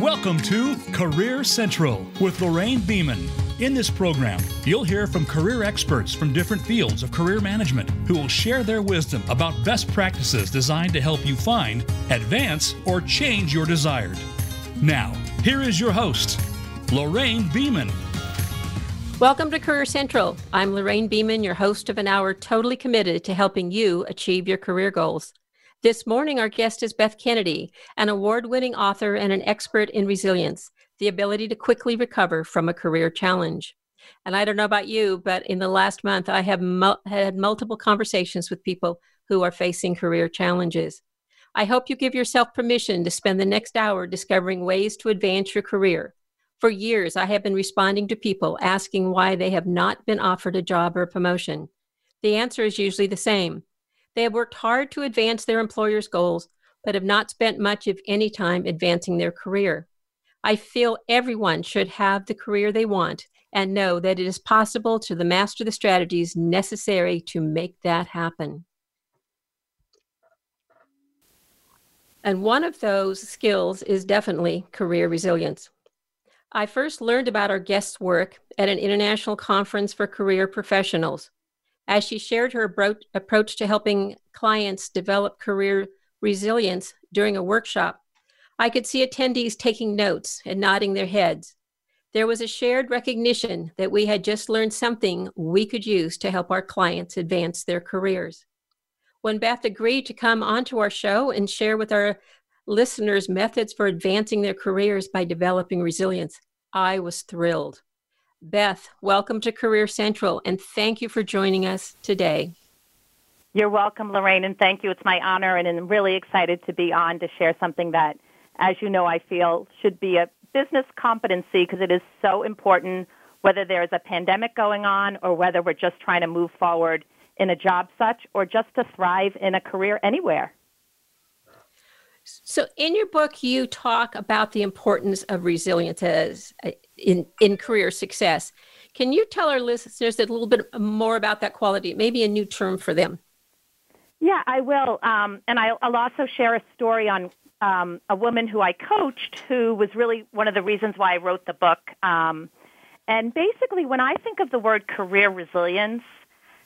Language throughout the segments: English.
Welcome to Career Central with Lorraine Beeman. In this program, you'll hear from career experts from different fields of career management who will share their wisdom about best practices designed to help you find, advance, or change your desired. Now, here is your host, Lorraine Beeman. Welcome to Career Central. I'm Lorraine Beeman, your host of an hour totally committed to helping you achieve your career goals. This morning, our guest is Beth Kennedy, an award winning author and an expert in resilience, the ability to quickly recover from a career challenge. And I don't know about you, but in the last month, I have had multiple conversations with people who are facing career challenges. I hope you give yourself permission to spend the next hour discovering ways to advance your career. For years, I have been responding to people asking why they have not been offered a job or a promotion. The answer is usually the same they have worked hard to advance their employer's goals, but have not spent much, if any, time advancing their career. I feel everyone should have the career they want and know that it is possible to master the strategies necessary to make that happen. And one of those skills is definitely career resilience. I first learned about our guest's work at an international conference for career professionals as she shared her approach to helping clients develop career resilience during a workshop, I could see attendees taking notes and nodding their heads. There was a shared recognition that we had just learned something we could use to help our clients advance their careers. When Beth agreed to come onto our show and share with our listeners methods for advancing their careers by developing resilience, I was thrilled. Beth, welcome to Career Central, and thank you for joining us today. You're welcome, Lorraine, and thank you. It's my honor, and I'm really excited to be on to share something that, as you know, I feel should be a business competency because it is so important whether there's a pandemic going on or whether we're just trying to move forward in a job such or just to thrive in a career anywhere. So, in your book, you talk about the importance of resilience as uh, in, in career success. Can you tell our listeners a little bit more about that quality? Maybe a new term for them. Yeah, I will. Um, and I'll, I'll, also share a story on um, a woman who I coached who was really one of the reasons why I wrote the book. Um, and basically, when I think of the word career resilience,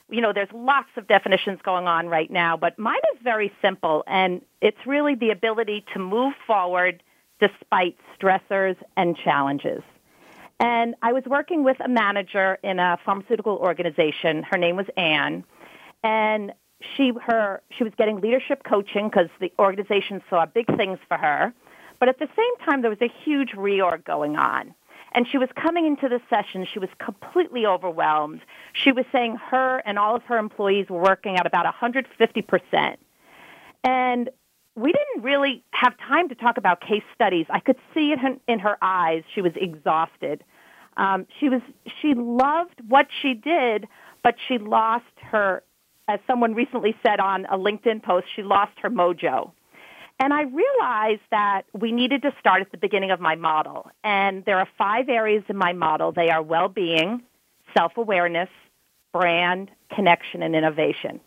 you know, there's lots of definitions going on right now, but mine is very simple, and it's really the ability to move forward despite stressors and challenges. And I was working with a manager in a pharmaceutical organization. Her name was Anne, and she her she was getting leadership coaching because the organization saw big things for her. But at the same time, there was a huge reorg going on. And she was coming into the session, she was completely overwhelmed. She was saying her and all of her employees were working at about 150%. And we didn't really have time to talk about case studies. I could see it in her eyes. She was exhausted. Um, she was she loved what she did, but she lost her, as someone recently said on a LinkedIn post, she lost her mojo. And I realized that we needed to start at the beginning of my model. And there are five areas in my model. They are well-being, self-awareness, brand, connection, and innovation.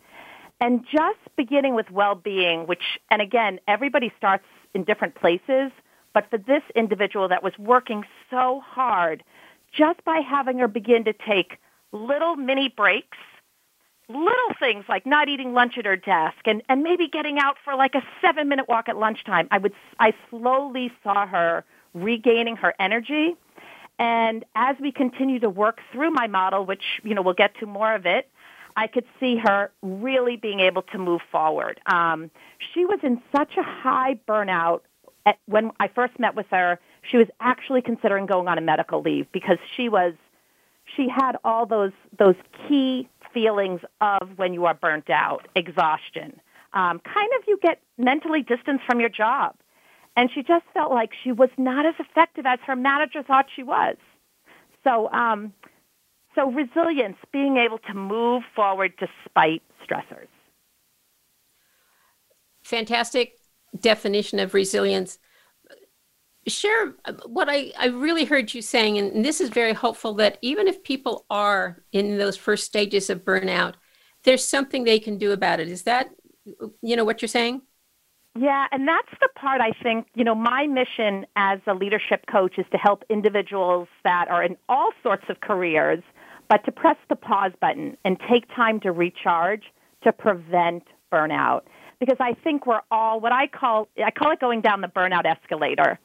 And just beginning with well-being, which, and again, everybody starts in different places, but for this individual that was working so hard, just by having her begin to take little mini breaks little things like not eating lunch at her desk and, and maybe getting out for like a seven minute walk at lunchtime. I would, I slowly saw her regaining her energy. And as we continue to work through my model, which, you know, we'll get to more of it, I could see her really being able to move forward. Um, she was in such a high burnout. At, when I first met with her, she was actually considering going on a medical leave because she was, she had all those, those key feelings of when you are burnt out, exhaustion. Um, kind of you get mentally distanced from your job. And she just felt like she was not as effective as her manager thought she was. So, um, so resilience, being able to move forward despite stressors. Fantastic definition of resilience share uh, what I, I really heard you saying, and this is very hopeful that even if people are in those first stages of burnout, there's something they can do about it. Is that, you know, what you're saying? Yeah, and that's the part I think, you know, my mission as a leadership coach is to help individuals that are in all sorts of careers, but to press the pause button and take time to recharge to prevent burnout. Because I think we're all what I call I call it going down the burnout escalator.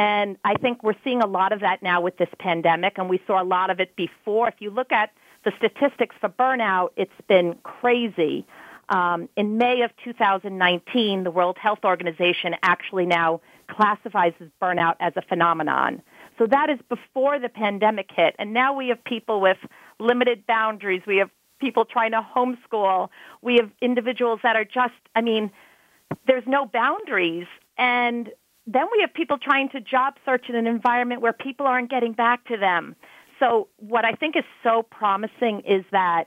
And I think we're seeing a lot of that now with this pandemic and we saw a lot of it before. If you look at the statistics for burnout, it's been crazy. Um, in May of 2019, the World Health Organization actually now classifies burnout as a phenomenon. So that is before the pandemic hit. And now we have people with limited boundaries. We have people trying to homeschool. We have individuals that are just, I mean, there's no boundaries. And then we have people trying to job search in an environment where people aren't getting back to them. So what I think is so promising is that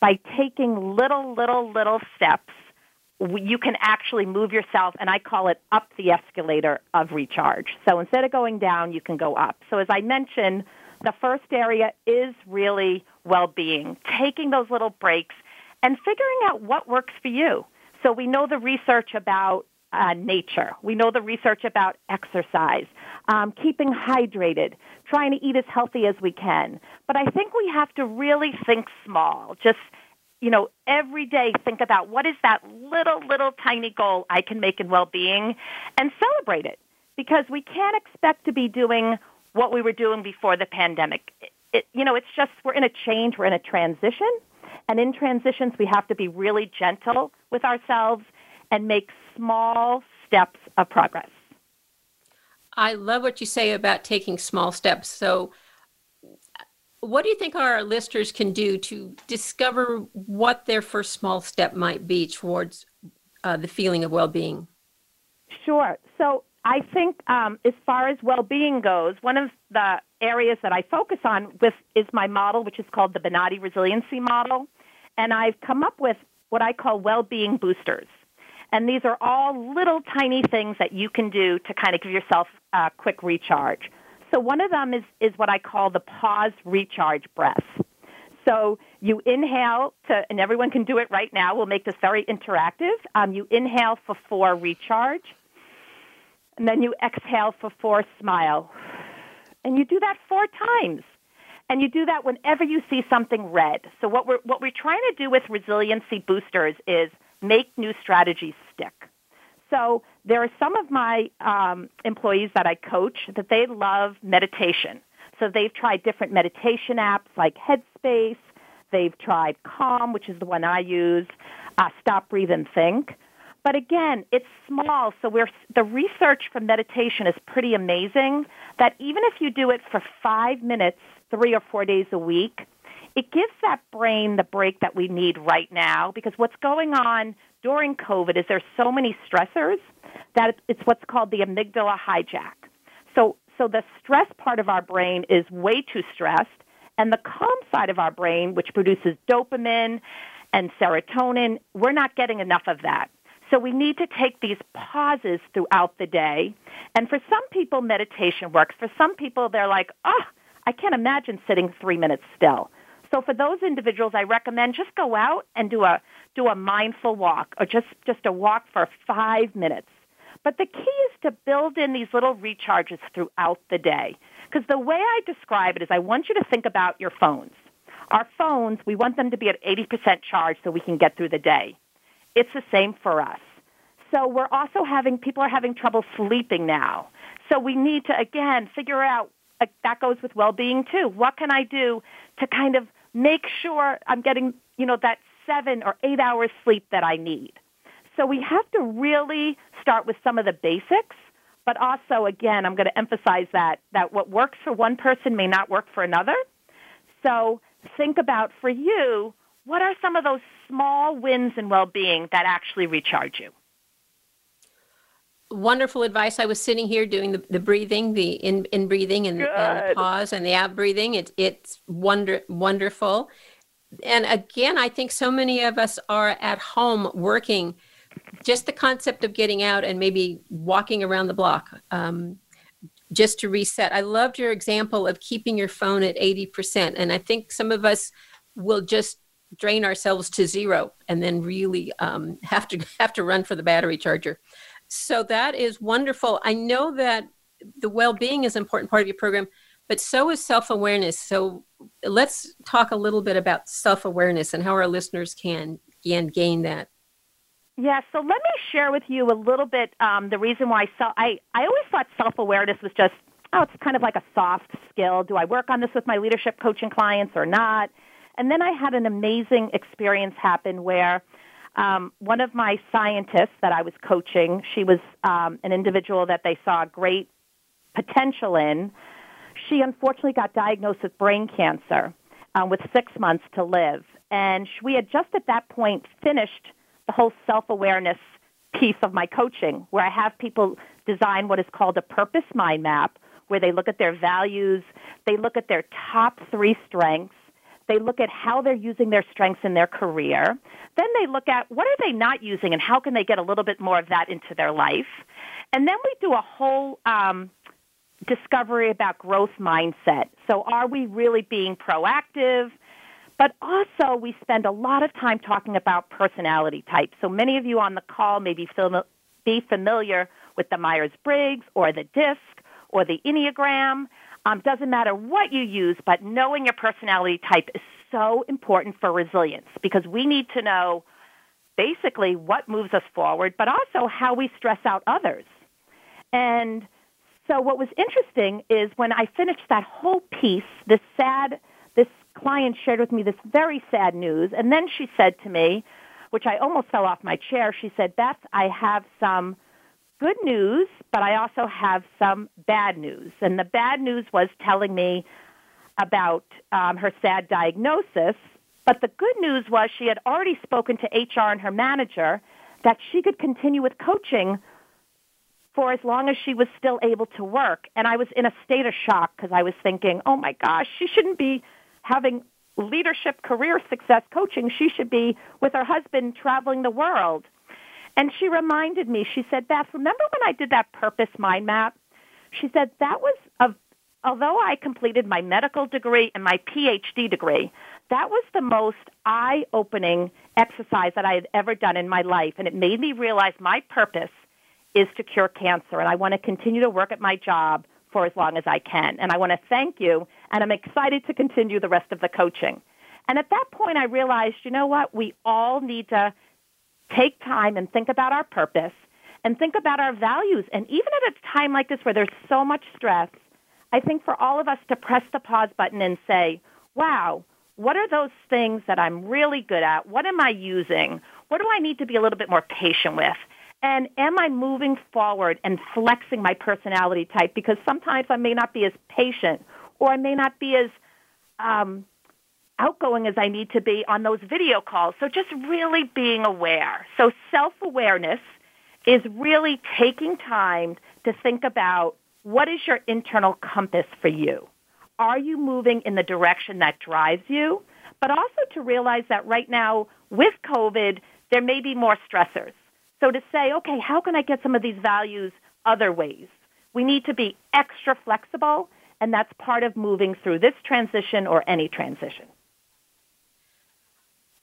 by taking little, little, little steps, you can actually move yourself, and I call it up the escalator of recharge. So instead of going down, you can go up. So as I mentioned, the first area is really well-being, taking those little breaks and figuring out what works for you. So we know the research about uh, nature. We know the research about exercise, um, keeping hydrated, trying to eat as healthy as we can. But I think we have to really think small. Just, you know, every day think about what is that little, little tiny goal I can make in well-being and celebrate it. Because we can't expect to be doing what we were doing before the pandemic. It, it, you know, it's just we're in a change, we're in a transition. And in transitions, we have to be really gentle with ourselves and make small steps of progress. I love what you say about taking small steps. So, what do you think our listeners can do to discover what their first small step might be towards uh, the feeling of well being? Sure. So, I think um, as far as well being goes, one of the areas that I focus on with is my model, which is called the Bonati Resiliency Model. And I've come up with what I call well being boosters. And these are all little tiny things that you can do to kind of give yourself a quick recharge. So one of them is, is what I call the pause recharge breath. So you inhale to, and everyone can do it right now. We'll make this very interactive. Um, you inhale for four, recharge. And then you exhale for four, smile. And you do that four times. And you do that whenever you see something red. So what we're, what we're trying to do with resiliency boosters is make new strategies stick. So there are some of my um, employees that I coach that they love meditation. So they've tried different meditation apps like Headspace. They've tried Calm, which is the one I use, uh, Stop, Breathe, and Think. But again, it's small, so we're, the research for meditation is pretty amazing that even if you do it for five minutes, three or four days a week, it gives that brain the break that we need right now because what's going on during COVID is there's so many stressors that it's what's called the amygdala hijack. So, so the stress part of our brain is way too stressed, and the calm side of our brain, which produces dopamine and serotonin, we're not getting enough of that. So we need to take these pauses throughout the day. And for some people, meditation works. For some people, they're like, oh, I can't imagine sitting three minutes still. So for those individuals, I recommend just go out and do a do a mindful walk or just just a walk for five minutes. But the key is to build in these little recharges throughout the day. Because the way I describe it is I want you to think about your phones. Our phones, we want them to be at 80% charge so we can get through the day. It's the same for us. So we're also having, people are having trouble sleeping now. So we need to, again, figure out, uh, that goes with well-being too. What can I do to kind of make sure I'm getting, you know, that seven or eight hours sleep that I need? So we have to really start with some of the basics, but also, again, I'm going to emphasize that, that what works for one person may not work for another. So think about for you, what are some of those small wins in well-being that actually recharge you? Wonderful advice. I was sitting here doing the, the breathing, the in, in breathing and, and the pause and the out breathing. It's it's wonder, wonderful. And again, I think so many of us are at home working. Just the concept of getting out and maybe walking around the block um, just to reset. I loved your example of keeping your phone at 80%. And I think some of us will just drain ourselves to zero and then really um, have to have to run for the battery charger. So that is wonderful. I know that the well-being is an important part of your program, but so is self-awareness. So let's talk a little bit about self-awareness and how our listeners can, can gain that. Yeah, so let me share with you a little bit um, the reason why self, I, I always thought self-awareness was just, oh, it's kind of like a soft skill. Do I work on this with my leadership coaching clients or not? And then I had an amazing experience happen where um, one of my scientists that I was coaching, she was um, an individual that they saw great potential in. She unfortunately got diagnosed with brain cancer um, with six months to live. And we had just at that point finished the whole self-awareness piece of my coaching where I have people design what is called a purpose mind map where they look at their values, they look at their top three strengths, they look at how they're using their strengths in their career. Then they look at what are they not using and how can they get a little bit more of that into their life. And then we do a whole um, discovery about growth mindset. So are we really being proactive? But also, we spend a lot of time talking about personality types. So many of you on the call may be, be familiar with the Myers Briggs or the DISC or the Enneagram. Um, doesn't matter what you use, but knowing your personality type is so important for resilience because we need to know basically what moves us forward, but also how we stress out others. And so what was interesting is when I finished that whole piece, this sad, this client shared with me this very sad news, and then she said to me, which I almost fell off my chair, she said, Beth, I have some good news, but I also have some bad news. And the bad news was telling me about um, her sad diagnosis. But the good news was she had already spoken to HR and her manager that she could continue with coaching for as long as she was still able to work. And I was in a state of shock because I was thinking, oh my gosh, she shouldn't be having leadership career success coaching. She should be with her husband traveling the world. And she reminded me, she said, Beth, remember when I did that purpose mind map? She said, that was, a, although I completed my medical degree and my PhD degree, that was the most eye-opening exercise that I had ever done in my life. And it made me realize my purpose is to cure cancer. And I want to continue to work at my job for as long as I can. And I want to thank you. And I'm excited to continue the rest of the coaching. And at that point, I realized, you know what? We all need to take time and think about our purpose and think about our values. And even at a time like this where there's so much stress, I think for all of us to press the pause button and say, wow, what are those things that I'm really good at? What am I using? What do I need to be a little bit more patient with? And am I moving forward and flexing my personality type? Because sometimes I may not be as patient or I may not be as um, outgoing as I need to be on those video calls. So just really being aware. So self-awareness is really taking time to think about what is your internal compass for you? Are you moving in the direction that drives you? But also to realize that right now with COVID, there may be more stressors. So to say, okay, how can I get some of these values other ways? We need to be extra flexible, and that's part of moving through this transition or any transition.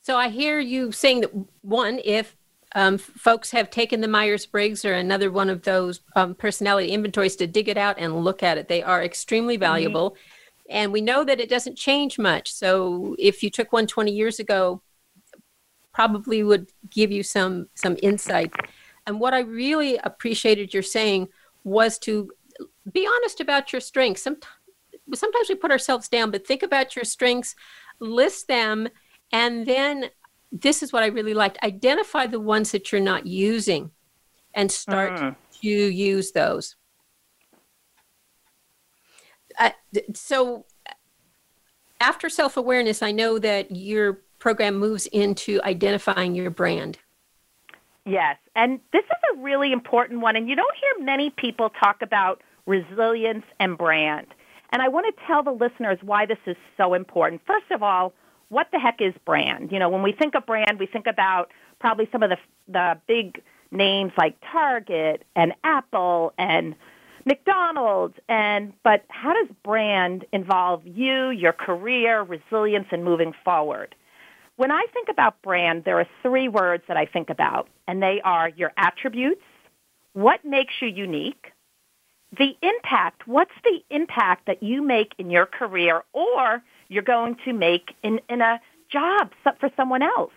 So I hear you saying that one, if um, folks have taken the Myers Briggs or another one of those um, personality inventories to dig it out and look at it, they are extremely mm-hmm. valuable. Mm-hmm. And we know that it doesn't change much. So if you took one 20 years ago, probably would give you some some insight. And what I really appreciated your saying was to be honest about your strengths. Sometimes, sometimes we put ourselves down, but think about your strengths, list them, and then this is what I really liked identify the ones that you're not using and start uh-huh. to use those. Uh, so, after self awareness, I know that your program moves into identifying your brand. Yes, and this is a really important one, and you don't hear many people talk about resilience and brand. And I want to tell the listeners why this is so important. First of all, what the heck is brand? You know, when we think of brand, we think about probably some of the the big names like Target and Apple and McDonald's and but how does brand involve you, your career, resilience and moving forward? When I think about brand, there are three words that I think about and they are your attributes, what makes you unique, the impact, what's the impact that you make in your career or you're going to make in, in a job for someone else?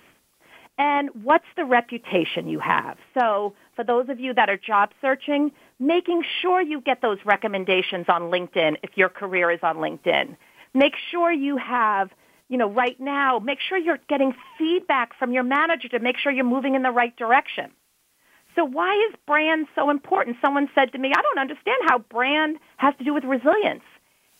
And what's the reputation you have? So for those of you that are job searching, making sure you get those recommendations on LinkedIn if your career is on LinkedIn. Make sure you have, you know, right now, make sure you're getting feedback from your manager to make sure you're moving in the right direction. So why is brand so important? Someone said to me, I don't understand how brand has to do with resilience.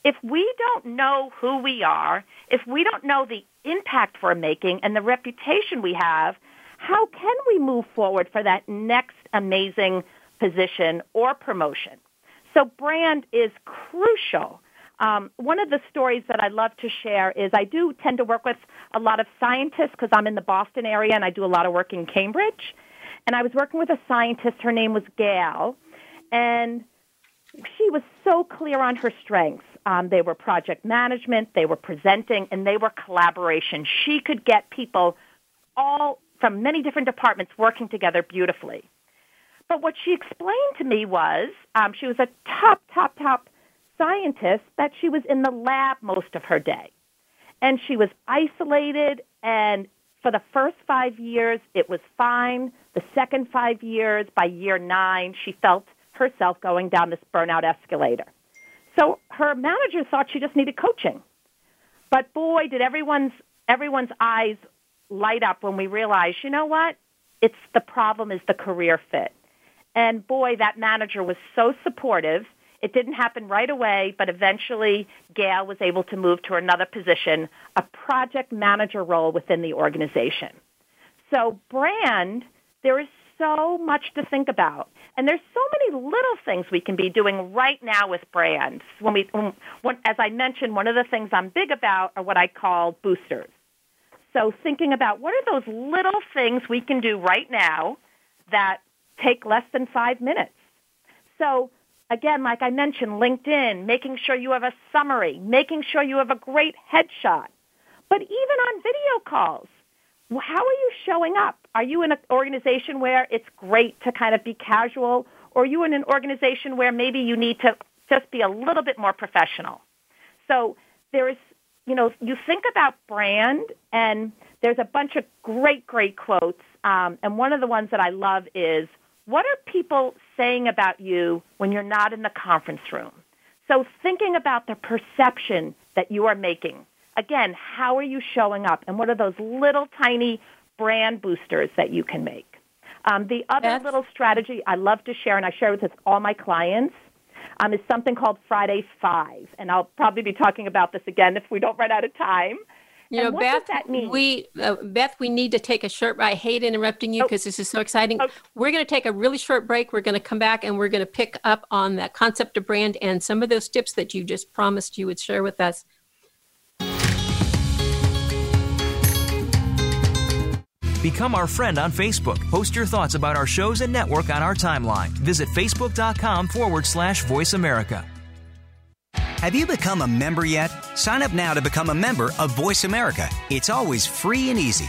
If we don't know who we are, if we don't know the impact we're making and the reputation we have, how can we move forward for that next amazing position or promotion? So brand is crucial. Um, one of the stories that I love to share is I do tend to work with a lot of scientists because I'm in the Boston area and I do a lot of work in Cambridge. And I was working with a scientist. Her name was Gail, and she was so clear on her strengths. Um, they were project management, they were presenting, and they were collaboration. She could get people all from many different departments working together beautifully. But what she explained to me was um, she was a top, top, top scientist that she was in the lab most of her day. And she was isolated, and for the first five years, it was fine. The second five years, by year nine, she felt herself going down this burnout escalator. So her manager thought she just needed coaching. But boy, did everyone's everyone's eyes light up when we realized, you know what? It's the problem is the career fit. And boy, that manager was so supportive. It didn't happen right away, but eventually Gail was able to move to another position, a project manager role within the organization. So brand, there is so much to think about. And there's so many little things we can be doing right now with brands. When we, when, when, as I mentioned, one of the things I'm big about are what I call boosters. So thinking about what are those little things we can do right now that take less than five minutes. So again, like I mentioned, LinkedIn, making sure you have a summary, making sure you have a great headshot. But even on video calls, how are you showing up? Are you in an organization where it's great to kind of be casual, or are you in an organization where maybe you need to just be a little bit more professional? So there is, you know, you think about brand, and there's a bunch of great, great quotes. Um, and one of the ones that I love is, what are people saying about you when you're not in the conference room? So thinking about the perception that you are making again, how are you showing up? And what are those little tiny brand boosters that you can make? Um, the other That's... little strategy I love to share, and I share with all my clients, um, is something called Friday Five. And I'll probably be talking about this again if we don't run out of time. You and know, Beth, we uh, Beth, we need to take a short. I hate interrupting you because oh. this is so exciting. Oh. We're going to take a really short break. We're going to come back and we're going to pick up on that concept of brand and some of those tips that you just promised you would share with us. Become our friend on Facebook. Post your thoughts about our shows and network on our timeline. Visit facebook.com forward slash voice America. Have you become a member yet? Sign up now to become a member of Voice America. It's always free and easy.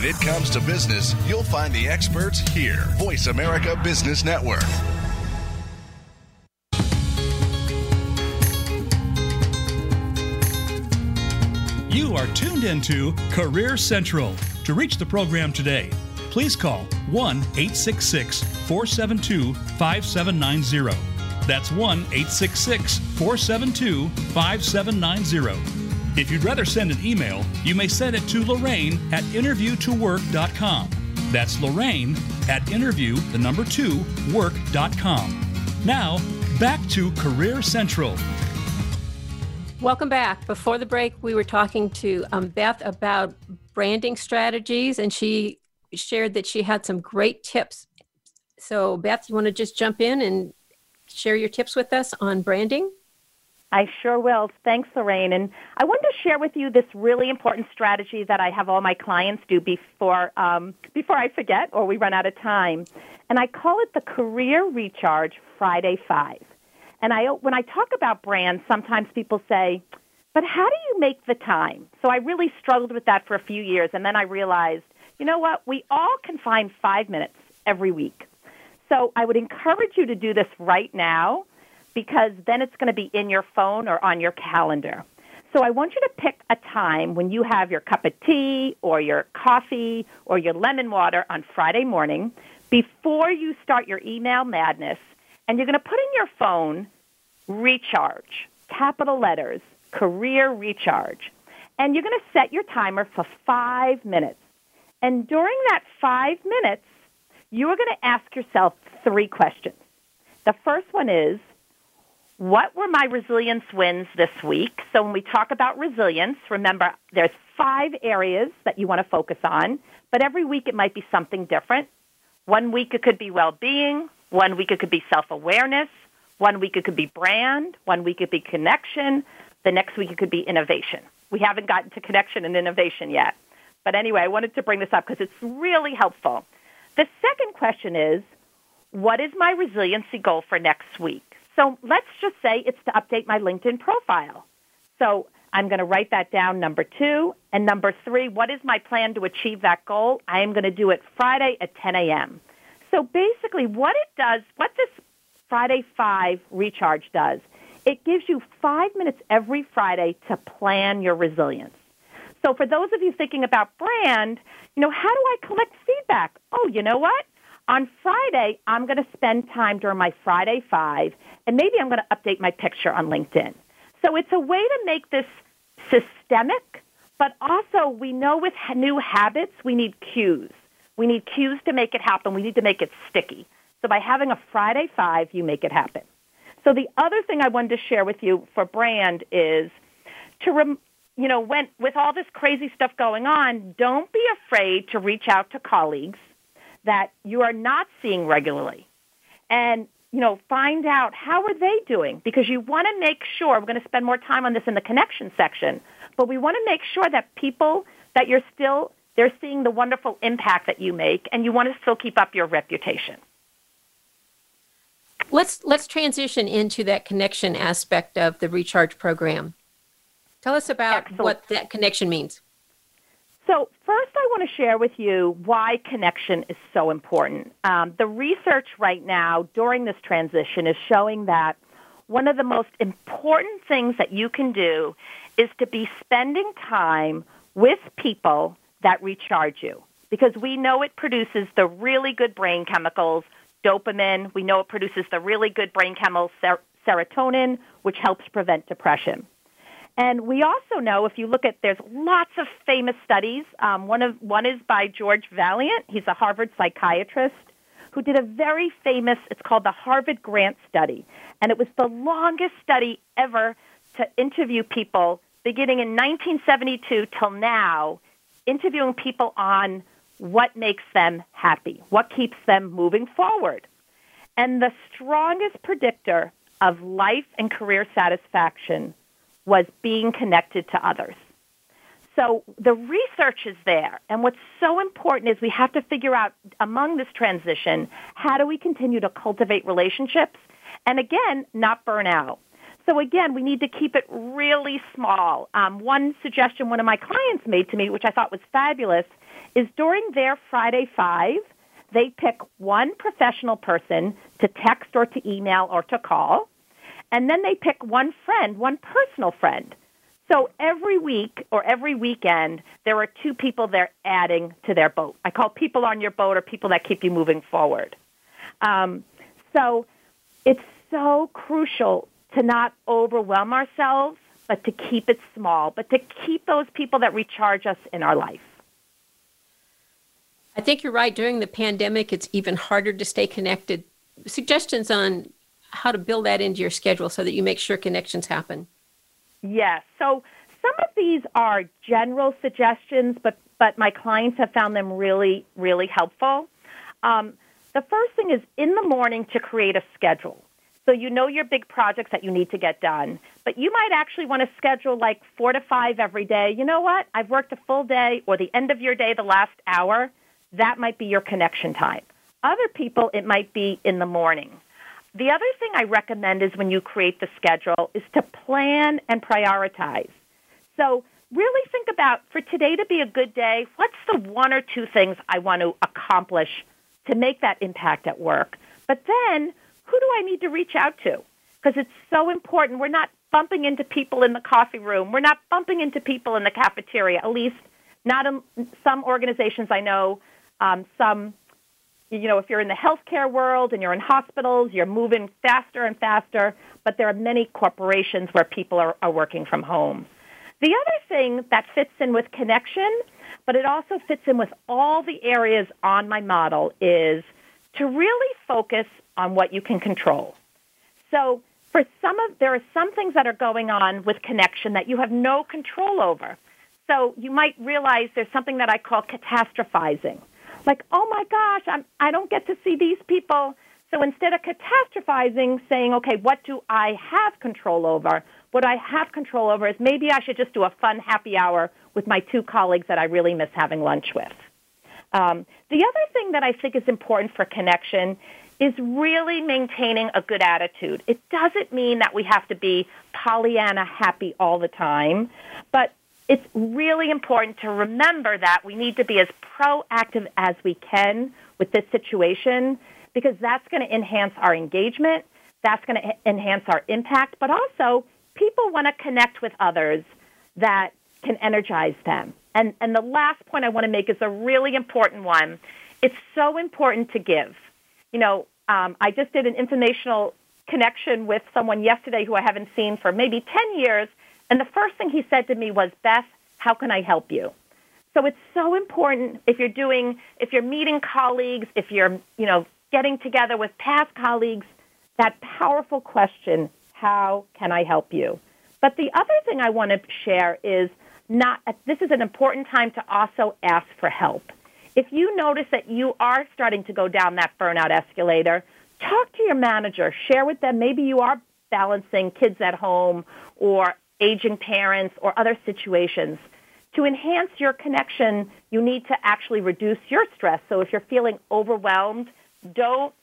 When it comes to business, you'll find the experts here. Voice America Business Network. You are tuned into Career Central. To reach the program today, please call 1 866 472 5790. That's 1 866 472 5790 if you'd rather send an email, you may send it to Lorraine at interviewtowork.com. That's Lorraine at interview, the number two, work.com. Now, back to Career Central. Welcome back. Before the break, we were talking to um, Beth about branding strategies, and she shared that she had some great tips. So, Beth, you want to just jump in and share your tips with us on branding? I sure will. Thanks, Lorraine. And I wanted to share with you this really important strategy that I have all my clients do before um, before I forget or we run out of time. And I call it the Career Recharge Friday Five. And I, when I talk about brands, sometimes people say, "But how do you make the time?" So I really struggled with that for a few years, and then I realized, you know what? We all can find five minutes every week. So I would encourage you to do this right now because then it's going to be in your phone or on your calendar. So I want you to pick a time when you have your cup of tea or your coffee or your lemon water on Friday morning before you start your email madness, and you're going to put in your phone recharge, capital letters, career recharge. And you're going to set your timer for five minutes. And during that five minutes, you are going to ask yourself three questions. The first one is, what were my resilience wins this week? So when we talk about resilience, remember there's five areas that you want to focus on, but every week it might be something different. One week it could be well-being, one week it could be self-awareness, one week it could be brand, one week it could be connection, the next week it could be innovation. We haven't gotten to connection and innovation yet. But anyway, I wanted to bring this up because it's really helpful. The second question is, what is my resiliency goal for next week? So let's just say it's to update my LinkedIn profile. So I'm going to write that down, number two. And number three, what is my plan to achieve that goal? I am going to do it Friday at 10 a.m. So basically, what it does, what this Friday 5 recharge does, it gives you five minutes every Friday to plan your resilience. So for those of you thinking about brand, you know, how do I collect feedback? Oh, you know what? On Friday, I'm going to spend time during my Friday Five, and maybe I'm going to update my picture on LinkedIn. So it's a way to make this systemic, but also we know with new habits, we need cues. We need cues to make it happen. We need to make it sticky. So by having a Friday Five, you make it happen. So the other thing I wanted to share with you for brand is to rem- you know when with all this crazy stuff going on, don't be afraid to reach out to colleagues that you are not seeing regularly. And you know find out how are they doing? Because you want to make sure we're going to spend more time on this in the connection section but we want to make sure that people that you're still they're seeing the wonderful impact that you make and you want to still keep up your reputation. Let's let's transition into that connection aspect of the recharge program. Tell us about Excellent. what that connection means so, first, I want to share with you why connection is so important. Um, the research right now during this transition is showing that one of the most important things that you can do is to be spending time with people that recharge you. Because we know it produces the really good brain chemicals, dopamine. We know it produces the really good brain chemicals, ser- serotonin, which helps prevent depression. And we also know, if you look at, there's lots of famous studies. Um, one of one is by George Vaillant. He's a Harvard psychiatrist who did a very famous. It's called the Harvard Grant Study, and it was the longest study ever to interview people, beginning in 1972 till now, interviewing people on what makes them happy, what keeps them moving forward. And the strongest predictor of life and career satisfaction was being connected to others. So the research is there. And what's so important is we have to figure out among this transition, how do we continue to cultivate relationships and again, not burn out. So again, we need to keep it really small. Um, one suggestion one of my clients made to me, which I thought was fabulous, is during their Friday Five, they pick one professional person to text or to email or to call. And then they pick one friend, one personal friend. So every week or every weekend, there are two people they're adding to their boat. I call people on your boat or people that keep you moving forward. Um, so it's so crucial to not overwhelm ourselves, but to keep it small, but to keep those people that recharge us in our life. I think you're right. During the pandemic, it's even harder to stay connected. Suggestions on how to build that into your schedule so that you make sure connections happen. Yes. So some of these are general suggestions, but but my clients have found them really really helpful. Um, the first thing is in the morning to create a schedule. So So you know your big projects that you need to get done. But you might actually want to schedule like four to five every day. You know what? I've worked a full day or the end of your day, the last hour. That might be your connection time. Other people, it might be in the morning. The other thing I recommend is when you create the schedule is to plan and prioritize. So really think about for today to be a good day, what's the one or two things I want to accomplish to make that impact at work? But then who do I need to reach out to? Because it's so important. We're not bumping into people in the coffee room. We're not bumping into people in the cafeteria, at least not in some organizations I know. Um, some, you know, if you're in the healthcare world and you're in hospitals, you're moving faster and faster, but there are many corporations where people are, are working from home. The other thing that fits in with connection, but it also fits in with all the areas on my model, is to really focus on what you can control. So for some of there are some things that are going on with connection that you have no control over. So you might realize there's something that I call catastrophizing. Like, oh my gosh, I'm, I don't get to see these people. So instead of catastrophizing, saying, okay, what do I have control over? What I have control over is maybe I should just do a fun happy hour with my two colleagues that I really miss having lunch with. Um, the other thing that I think is important for connection is really maintaining a good attitude. It doesn't mean that we have to be Pollyanna happy all the time, but it's really important to remember that we need to be as proactive as we can with this situation because that's going to enhance our engagement, that's going to enhance our impact, but also people want to connect with others that can energize them. And, and the last point I want to make is a really important one. It's so important to give. You know, um, I just did an informational connection with someone yesterday who I haven't seen for maybe 10 years. And the first thing he said to me was, Beth, how can I help you? So it's so important if you're doing, if you're meeting colleagues, if you're, you know, getting together with past colleagues, that powerful question, how can I help you? But the other thing I want to share is not, this is an important time to also ask for help. If you notice that you are starting to go down that burnout escalator, talk to your manager. Share with them maybe you are balancing kids at home or aging parents or other situations. To enhance your connection, you need to actually reduce your stress. So if you're feeling overwhelmed, don't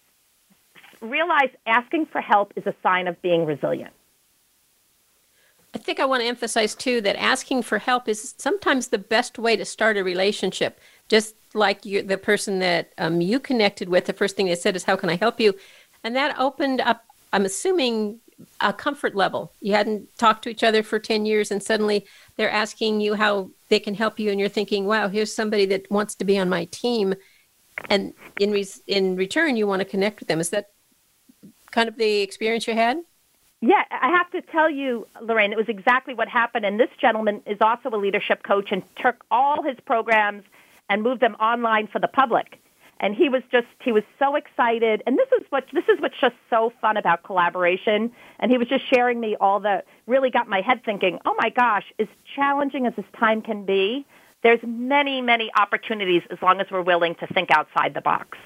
realize asking for help is a sign of being resilient. I think I want to emphasize too that asking for help is sometimes the best way to start a relationship. Just like you, the person that um, you connected with, the first thing they said is, How can I help you? And that opened up, I'm assuming, a comfort level. You hadn't talked to each other for 10 years, and suddenly they're asking you how they can help you, and you're thinking, Wow, here's somebody that wants to be on my team. And in, re- in return, you want to connect with them. Is that kind of the experience you had? Yeah, I have to tell you, Lorraine, it was exactly what happened. And this gentleman is also a leadership coach and took all his programs and moved them online for the public. And he was just he was so excited. And this is what this is what's just so fun about collaboration. And he was just sharing me all the really got my head thinking, oh my gosh, as challenging as this time can be, there's many, many opportunities as long as we're willing to think outside the box.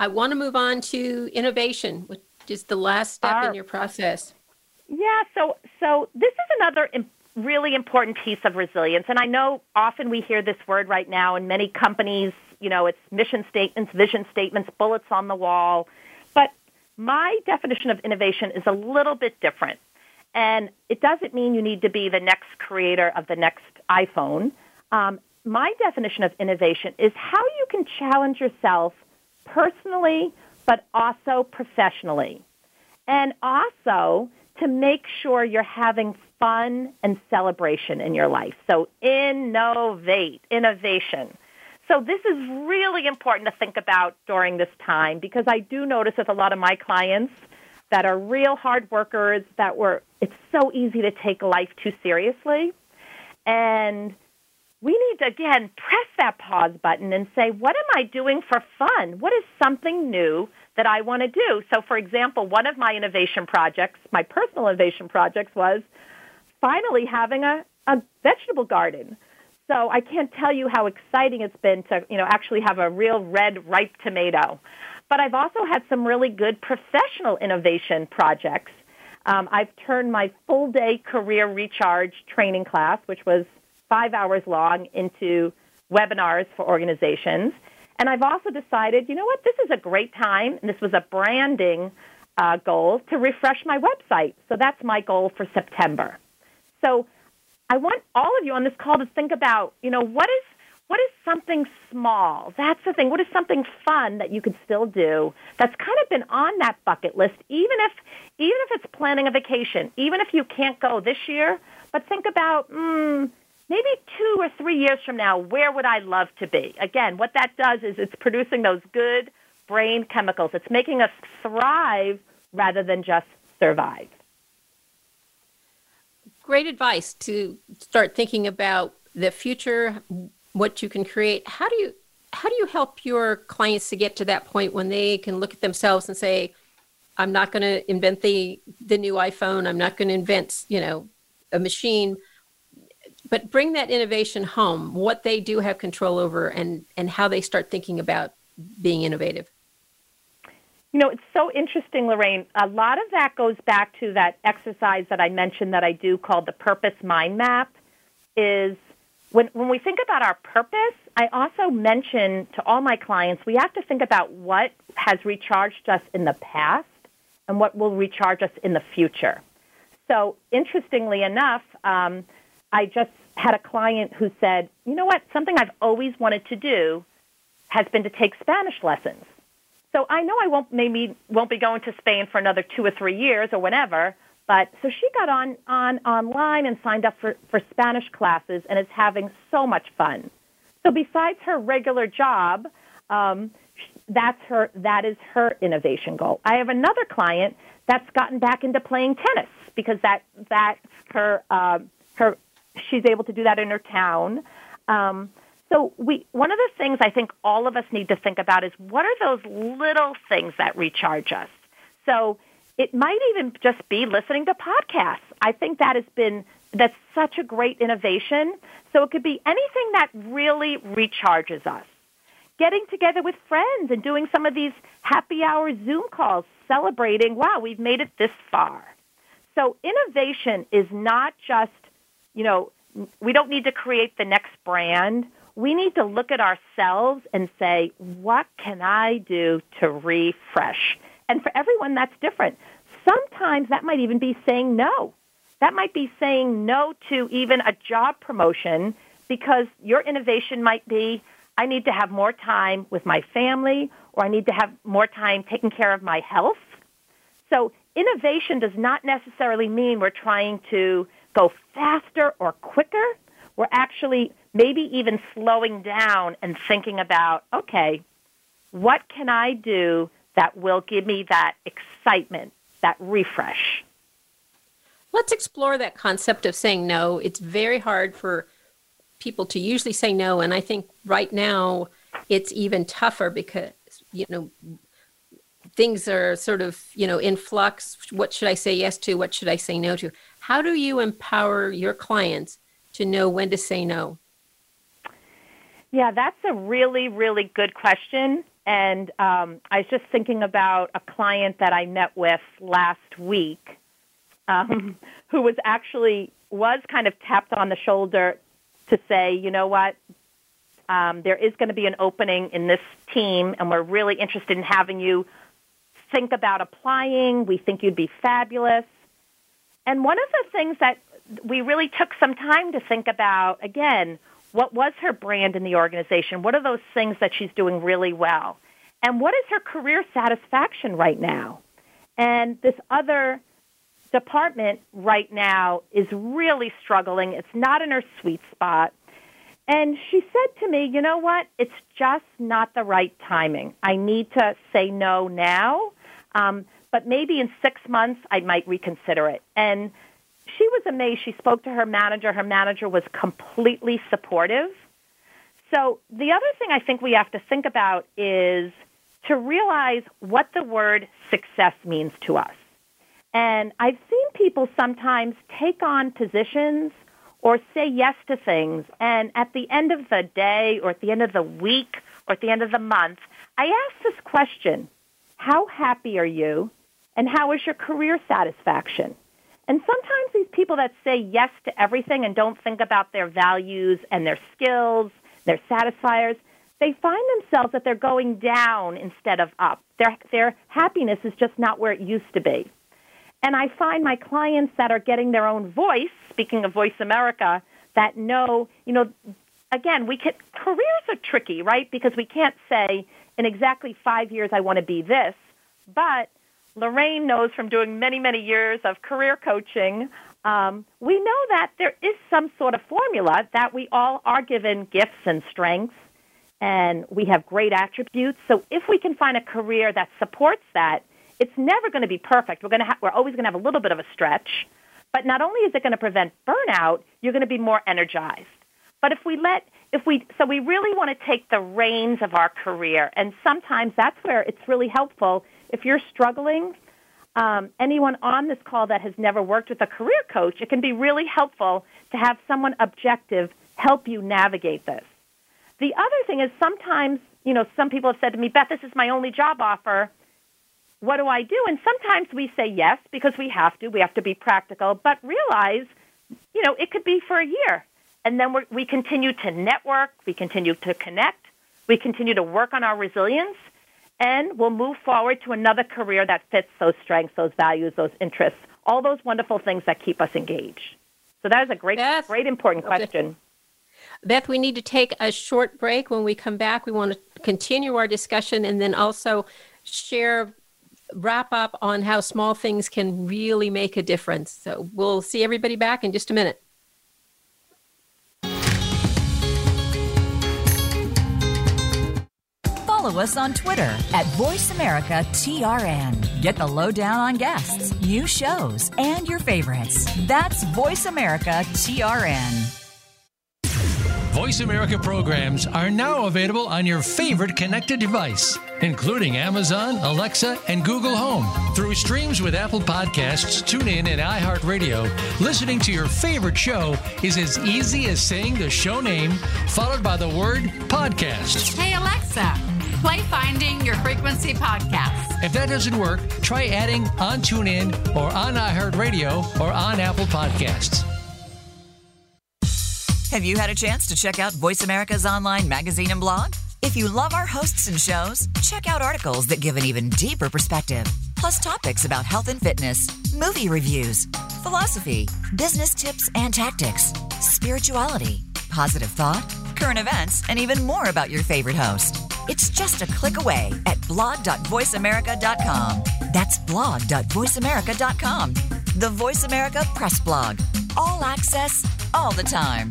I want to move on to innovation, which is the last step Our, in your process. Yeah, so so this is another really important piece of resilience. And I know often we hear this word right now in many companies, you know, it's mission statements, vision statements, bullets on the wall. But my definition of innovation is a little bit different. And it doesn't mean you need to be the next creator of the next iPhone. Um, my definition of innovation is how you can challenge yourself personally, but also professionally. And also to make sure you're having fun and celebration in your life. So innovate, innovation. So this is really important to think about during this time because I do notice with a lot of my clients that are real hard workers that were it's so easy to take life too seriously. And we need to again press that pause button and say, what am I doing for fun? What is something new that I want to do? So for example, one of my innovation projects, my personal innovation projects was finally having a, a vegetable garden. So I can't tell you how exciting it's been to, you know, actually have a real red ripe tomato. But I've also had some really good professional innovation projects. Um, I've turned my full day career recharge training class, which was five hours long, into webinars for organizations. And I've also decided, you know what, this is a great time, and this was a branding uh, goal to refresh my website. So that's my goal for September. So I want all of you on this call to think about, you know, what is what is something small? That's the thing. What is something fun that you could still do that's kind of been on that bucket list, even if even if it's planning a vacation, even if you can't go this year, but think about mm, maybe two or three years from now, where would I love to be? Again, what that does is it's producing those good brain chemicals. It's making us thrive rather than just survive. Great advice to start thinking about the future, what you can create. How do you how do you help your clients to get to that point when they can look at themselves and say, I'm not going to invent the the new iPhone. I'm not going to invent, you know, a machine but bring that innovation home, what they do have control over and, and how they start thinking about being innovative. You know, it's so interesting, Lorraine. A lot of that goes back to that exercise that I mentioned that I do called the purpose mind map. Is when, when we think about our purpose, I also mention to all my clients, we have to think about what has recharged us in the past and what will recharge us in the future. So, interestingly enough, um, I just had a client who said, you know what, something I've always wanted to do has been to take Spanish lessons. So I know I won't maybe won't be going to Spain for another two or three years or whatever. But so she got on on online and signed up for, for Spanish classes and is having so much fun. So besides her regular job, um, that's her that is her innovation goal. I have another client that's gotten back into playing tennis because that that's her her she's able to do that in her town. Um, so we one of the things I think all of us need to think about is what are those little things that recharge us. So it might even just be listening to podcasts. I think that has been that's such a great innovation. So it could be anything that really recharges us. Getting together with friends and doing some of these happy hour Zoom calls celebrating, wow, we've made it this far. So innovation is not just you know, we don't need to create the next brand. We need to look at ourselves and say, what can I do to refresh? And for everyone, that's different. Sometimes that might even be saying no. That might be saying no to even a job promotion because your innovation might be, I need to have more time with my family or I need to have more time taking care of my health. So innovation does not necessarily mean we're trying to go faster or quicker. We're actually maybe even slowing down and thinking about, okay, what can I do that will give me that excitement, that refresh? Let's explore that concept of saying no. It's very hard for people to usually say no. And I think right now it's even tougher because, you know, things are sort of, you know, in flux. What should I say yes to? What should I say no to? How do you empower your clients to know when to say no? Yeah, that's a really, really good question. And um, I was just thinking about a client that I met with last week um, who was actually was kind of tapped on the shoulder to say, you know what, um, there is going to be an opening in this team, and we're really interested in having you think about applying. We think you'd be fabulous. And one of the things that we really took some time to think about, again, what was her brand in the organization? What are those things that she's doing really well? And what is her career satisfaction right now? And this other department right now is really struggling. It's not in her sweet spot. And she said to me, you know what? It's just not the right timing. I need to say no now. Um, but maybe in six months I might reconsider it. And she was amazed. She spoke to her manager. Her manager was completely supportive. So the other thing I think we have to think about is to realize what the word success means to us. And I've seen people sometimes take on positions or say yes to things, and at the end of the day or at the end of the week or at the end of the month, I ask this question, how happy are you, and how is your career satisfaction? And sometimes these people that say yes to everything and don't think about their values and their skills, their satisfiers, they find themselves that they're going down instead of up. Their, their happiness is just not where it used to be. And I find my clients that are getting their own voice, speaking of Voice America, that know, you know, again, we can, careers are tricky, right? Because we can't say in exactly five years I want to be this, but Lorraine knows from doing many, many years of career coaching, um, we know that there is some sort of formula that we all are given gifts and strengths, and we have great attributes. So if we can find a career that supports that, it's never going to be perfect. We're going to ha- we're always going to have a little bit of a stretch, but not only is it going to prevent burnout, you're going to be more energized. But if we let if we so we really want to take the reins of our career, and sometimes that's where it's really helpful if you're struggling, um, anyone on this call that has never worked with a career coach, it can be really helpful to have someone objective help you navigate this. The other thing is sometimes, you know, some people have said to me, Beth, this is my only job offer. What do I do? And sometimes we say yes because we have to. We have to be practical, but realize, you know, it could be for a year. And then we we continue to network, we continue to connect, we continue to work on our resilience, and we'll move forward to another career that fits those strengths, those values, those interests, all those wonderful things that keep us engaged. So that is a great, great, important question. Beth, we need to take a short break. When we come back, we want to continue our discussion and then also share, wrap up on how small things can really make a difference. So we'll see everybody back in just a minute. Follow us on Twitter at VoiceAmericaTRN. Get the lowdown on guests, new shows, and your favorites. That's VoiceAmericaTRN. Voice America programs are now available on your favorite connected device, including Amazon, Alexa, and Google Home. Through streams with Apple Podcasts, TuneIn, and iHeartRadio, listening to your favorite show is as easy as saying the show name followed by the word podcast. Hey, Alexa play Finding Your Frequency podcast. If that doesn't work, try adding on TuneIn or on iHeartRadio or on Apple Podcasts. Have you had a chance to check out Voice America's online magazine and blog? If you love our hosts and shows, check out articles that give an even deeper perspective, plus topics about health and fitness, movie reviews, philosophy, business tips and tactics, spirituality, positive thought, current events, and even more about your favorite host. It's just a click away at blog.voiceamerica.com. That's blog.voiceamerica.com. The Voice America Press Blog. All access, all the time.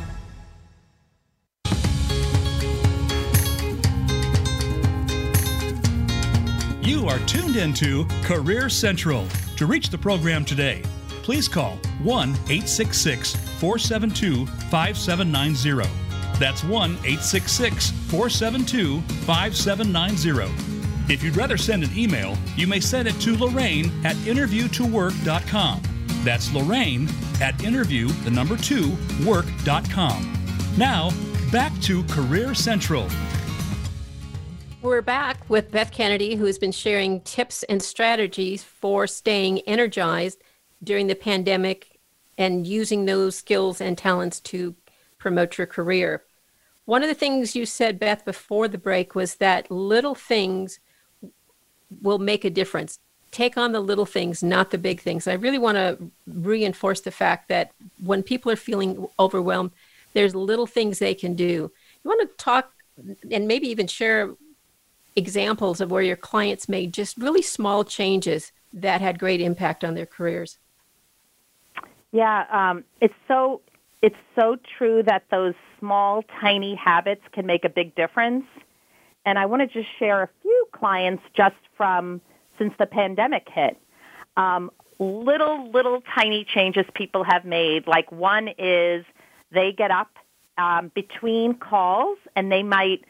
You are tuned into Career Central. To reach the program today, please call 1 866 472 5790. That's 1 866 472 5790. If you'd rather send an email, you may send it to Lorraine at interviewtowork.com. That's Lorraine at interview, the number two, work.com. Now, back to Career Central. We're back with Beth Kennedy, who has been sharing tips and strategies for staying energized during the pandemic and using those skills and talents to promote your career. One of the things you said, Beth, before the break was that little things will make a difference. Take on the little things, not the big things. I really want to reinforce the fact that when people are feeling overwhelmed, there's little things they can do. You want to talk and maybe even share examples of where your clients made just really small changes that had great impact on their careers. Yeah, um, it's so it's so true that those small, tiny habits can make a big difference. And I want to just share a few clients just from since the pandemic hit. Um, little, little tiny changes people have made. Like one is they get up um, between calls and they might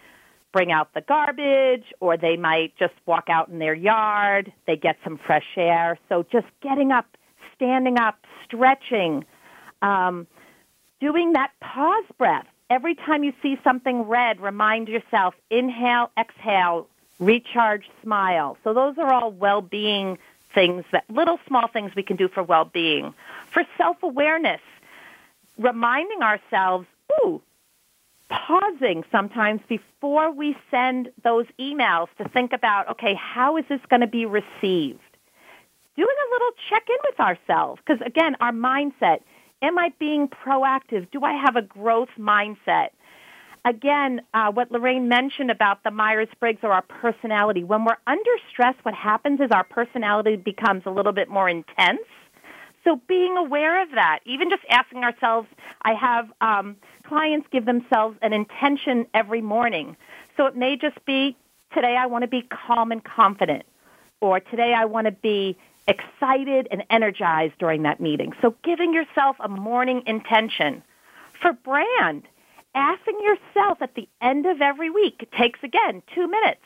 bring out the garbage or they might just walk out in their yard. They get some fresh air. So just getting up, standing up, stretching, um, doing that pause breath. Every time you see something red, remind yourself inhale, exhale, recharge, smile. So those are all well being things that little small things we can do for well being. For self awareness, reminding ourselves, ooh, pausing sometimes before we send those emails to think about, okay, how is this going to be received? Doing a little check in with ourselves, because again, our mindset Am I being proactive? Do I have a growth mindset? Again, uh, what Lorraine mentioned about the Myers Briggs or our personality. When we're under stress, what happens is our personality becomes a little bit more intense. So being aware of that, even just asking ourselves, I have um, clients give themselves an intention every morning. So it may just be today I want to be calm and confident, or today I want to be excited and energized during that meeting. So giving yourself a morning intention. For brand, asking yourself at the end of every week, it takes again two minutes.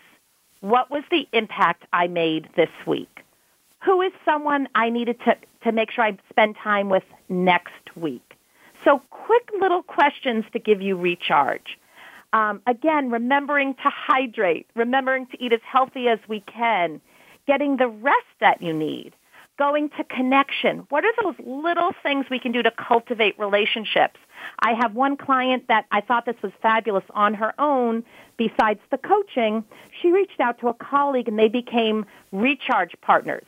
What was the impact I made this week? Who is someone I needed to, to make sure I spend time with next week? So quick little questions to give you recharge. Um, again, remembering to hydrate, remembering to eat as healthy as we can, getting the rest that you need, going to connection. What are those little things we can do to cultivate relationships? I have one client that I thought this was fabulous on her own. Besides the coaching, she reached out to a colleague and they became recharge partners.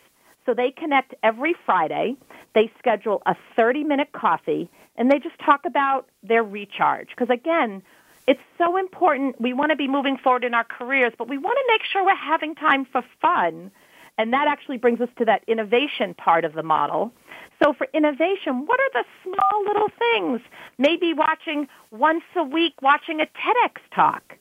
So they connect every Friday. They schedule a 30 minute coffee and they just talk about their recharge. Because again, it's so important. We want to be moving forward in our careers, but we want to make sure we're having time for fun and that actually brings us to that innovation part of the model. So for innovation, what are the small little things? Maybe watching once a week, watching a TEDx talk.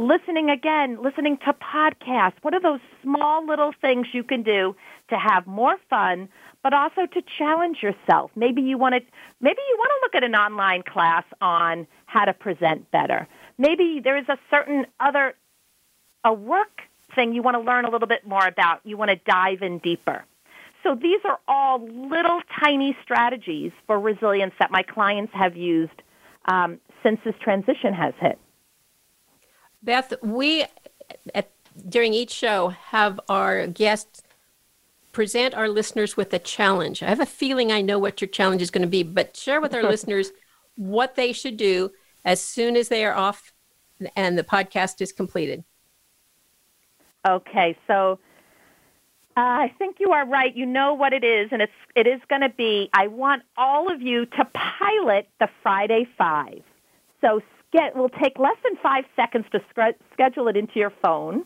Listening again, listening to podcasts. What are those small little things you can do to have more fun, but also to challenge yourself? Maybe you want to, maybe you want to look at an online class on how to present better. Maybe there is a certain other, a work thing you want to learn a little bit more about. You want to dive in deeper. So these are all little tiny strategies for resilience that my clients have used um, since this transition has hit. Beth, we at, during each show have our guests present our listeners with a challenge. I have a feeling I know what your challenge is going to be, but share with our listeners what they should do as soon as they are off and the podcast is completed. Okay, so uh, I think you are right. You know what it is, and it's it is going to be. I want all of you to pilot the Friday Five. So get will take less than five seconds to schedule it into your phone,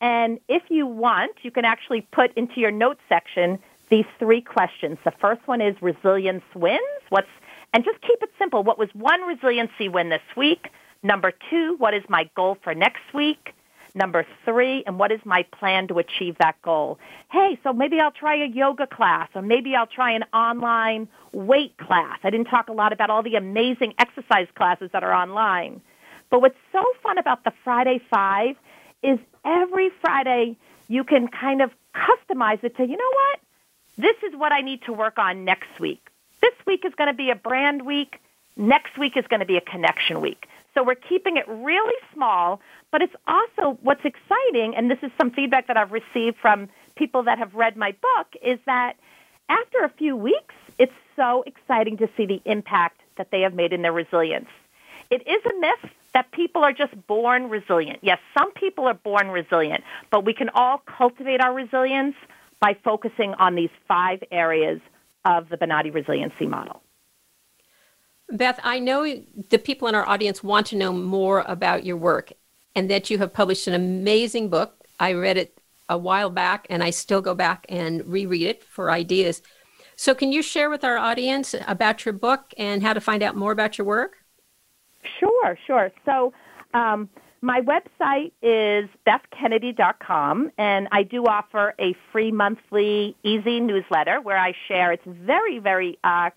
and if you want, you can actually put into your notes section these three questions. The first one is resilience wins. What's and just keep it simple. What was one resiliency win this week? Number two, what is my goal for next week? Number three, and what is my plan to achieve that goal? Hey, so maybe I'll try a yoga class, or maybe I'll try an online weight class. I didn't talk a lot about all the amazing exercise classes that are online. But what's so fun about the Friday Five is every Friday you can kind of customize it to, you know what? This is what I need to work on next week. This week is going to be a brand week. Next week is going to be a connection week. So we're keeping it really small, but it's also what's exciting, and this is some feedback that I've received from people that have read my book, is that after a few weeks, it's so exciting to see the impact that they have made in their resilience. It is a myth that people are just born resilient. Yes, some people are born resilient, but we can all cultivate our resilience by focusing on these five areas of the Benatti resiliency model. Beth, I know the people in our audience want to know more about your work and that you have published an amazing book. I read it a while back, and I still go back and reread it for ideas. So, can you share with our audience about your book and how to find out more about your work? Sure, sure. So, um, my website is bethkennedy.com, and I do offer a free monthly easy newsletter where I share, it's very, very uh,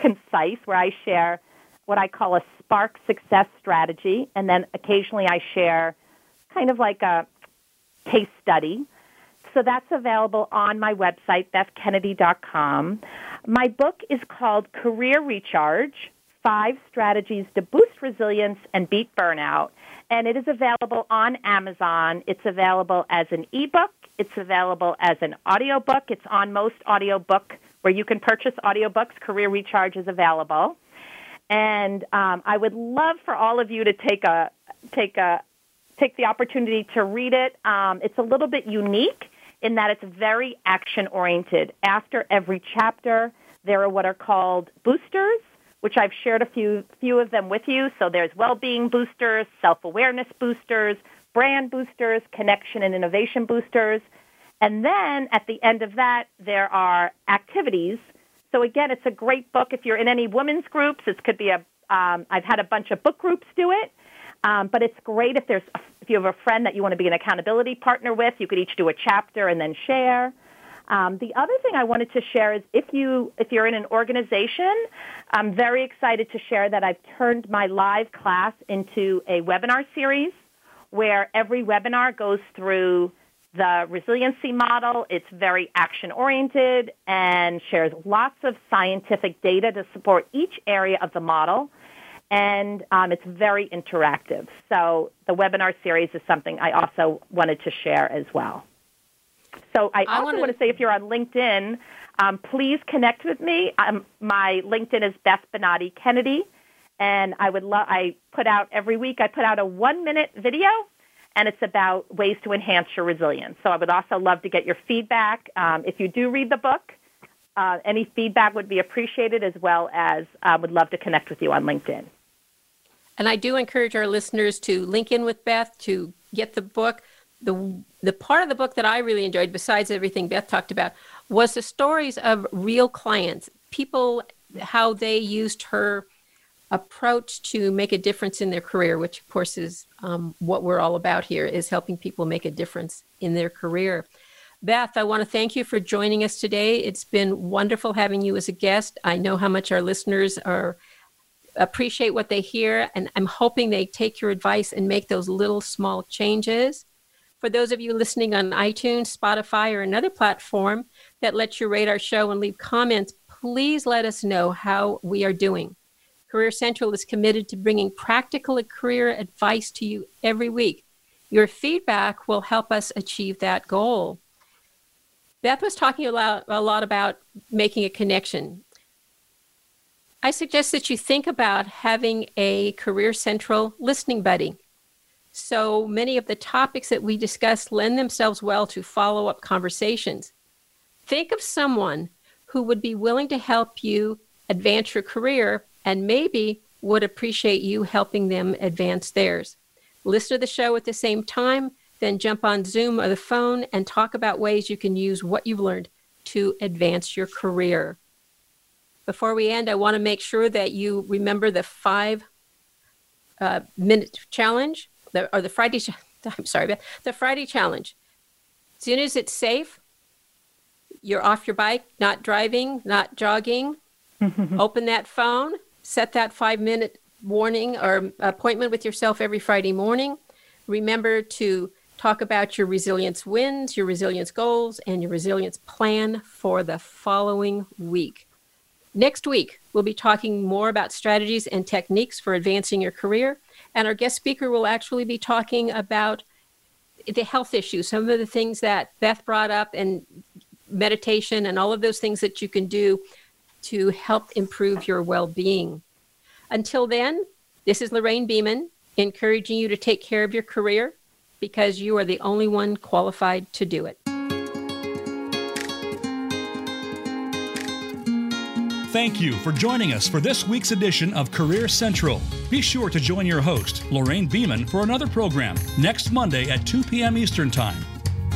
concise, where I share what I call a spark success strategy, and then occasionally I share kind of like a case study. So that's available on my website, bethkennedy.com. My book is called Career Recharge Five Strategies to Boost Resilience and Beat Burnout. And it is available on Amazon. It's available as an ebook. It's available as an audiobook. It's on most audiobook where you can purchase audiobooks. Career Recharge is available. And um, I would love for all of you to take a take a take the opportunity to read it. Um, it's a little bit unique in that it's very action oriented. After every chapter, there are what are called boosters, which I've shared a few few of them with you. So there's well-being boosters, self-awareness boosters, brand boosters, connection and innovation boosters. And then at the end of that, there are activities. So again, it's a great book if you're in any women's groups. It could be a um, I've had a bunch of book groups do it. Um, but it's great if there's if you have a friend that you want to be an accountability partner with. You could each do a chapter and then share. Um, the other thing I wanted to share is if you if you're in an organization, I'm very excited to share that I've turned my live class into a webinar series where every webinar goes through the resiliency model. It's very action oriented and shares lots of scientific data to support each area of the model and um, it's very interactive. So the webinar series is something I also wanted to share as well. So I, I also wanna... want to say if you're on LinkedIn, um, please connect with me. Um, my LinkedIn is Beth Benatti Kennedy, and I would love. I put out every week. I put out a one minute video, and it's about ways to enhance your resilience. So I would also love to get your feedback. Um, if you do read the book, uh, any feedback would be appreciated, as well as uh, would love to connect with you on LinkedIn. And I do encourage our listeners to link in with Beth to get the book. The, the part of the book that I really enjoyed, besides everything Beth talked about, was the stories of real clients, people, how they used her approach to make a difference in their career, which of course is um, what we're all about here, is helping people make a difference in their career. Beth, I want to thank you for joining us today. It's been wonderful having you as a guest. I know how much our listeners are appreciate what they hear, and I'm hoping they take your advice and make those little small changes. For those of you listening on iTunes, Spotify, or another platform that lets you rate our show and leave comments, please let us know how we are doing. Career Central is committed to bringing practical career advice to you every week. Your feedback will help us achieve that goal. Beth was talking a lot, a lot about making a connection. I suggest that you think about having a Career Central listening buddy. So many of the topics that we discuss lend themselves well to follow up conversations. Think of someone who would be willing to help you advance your career and maybe would appreciate you helping them advance theirs. Listen to the show at the same time, then jump on Zoom or the phone and talk about ways you can use what you've learned to advance your career. Before we end, I want to make sure that you remember the five uh, minute challenge, the, or the Friday. I'm sorry, the Friday challenge. As soon as it's safe, you're off your bike, not driving, not jogging. open that phone, set that five minute warning or appointment with yourself every Friday morning. Remember to talk about your resilience wins, your resilience goals, and your resilience plan for the following week. Next week, we'll be talking more about strategies and techniques for advancing your career. And our guest speaker will actually be talking about the health issues, some of the things that Beth brought up, and meditation, and all of those things that you can do to help improve your well being. Until then, this is Lorraine Beaman encouraging you to take care of your career because you are the only one qualified to do it. Thank you for joining us for this week's edition of Career Central. Be sure to join your host, Lorraine Beaman, for another program next Monday at 2 p.m. Eastern Time.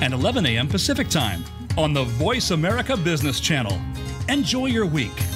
and 11 a.m. Pacific Time on the Voice America Business Channel. Enjoy your week.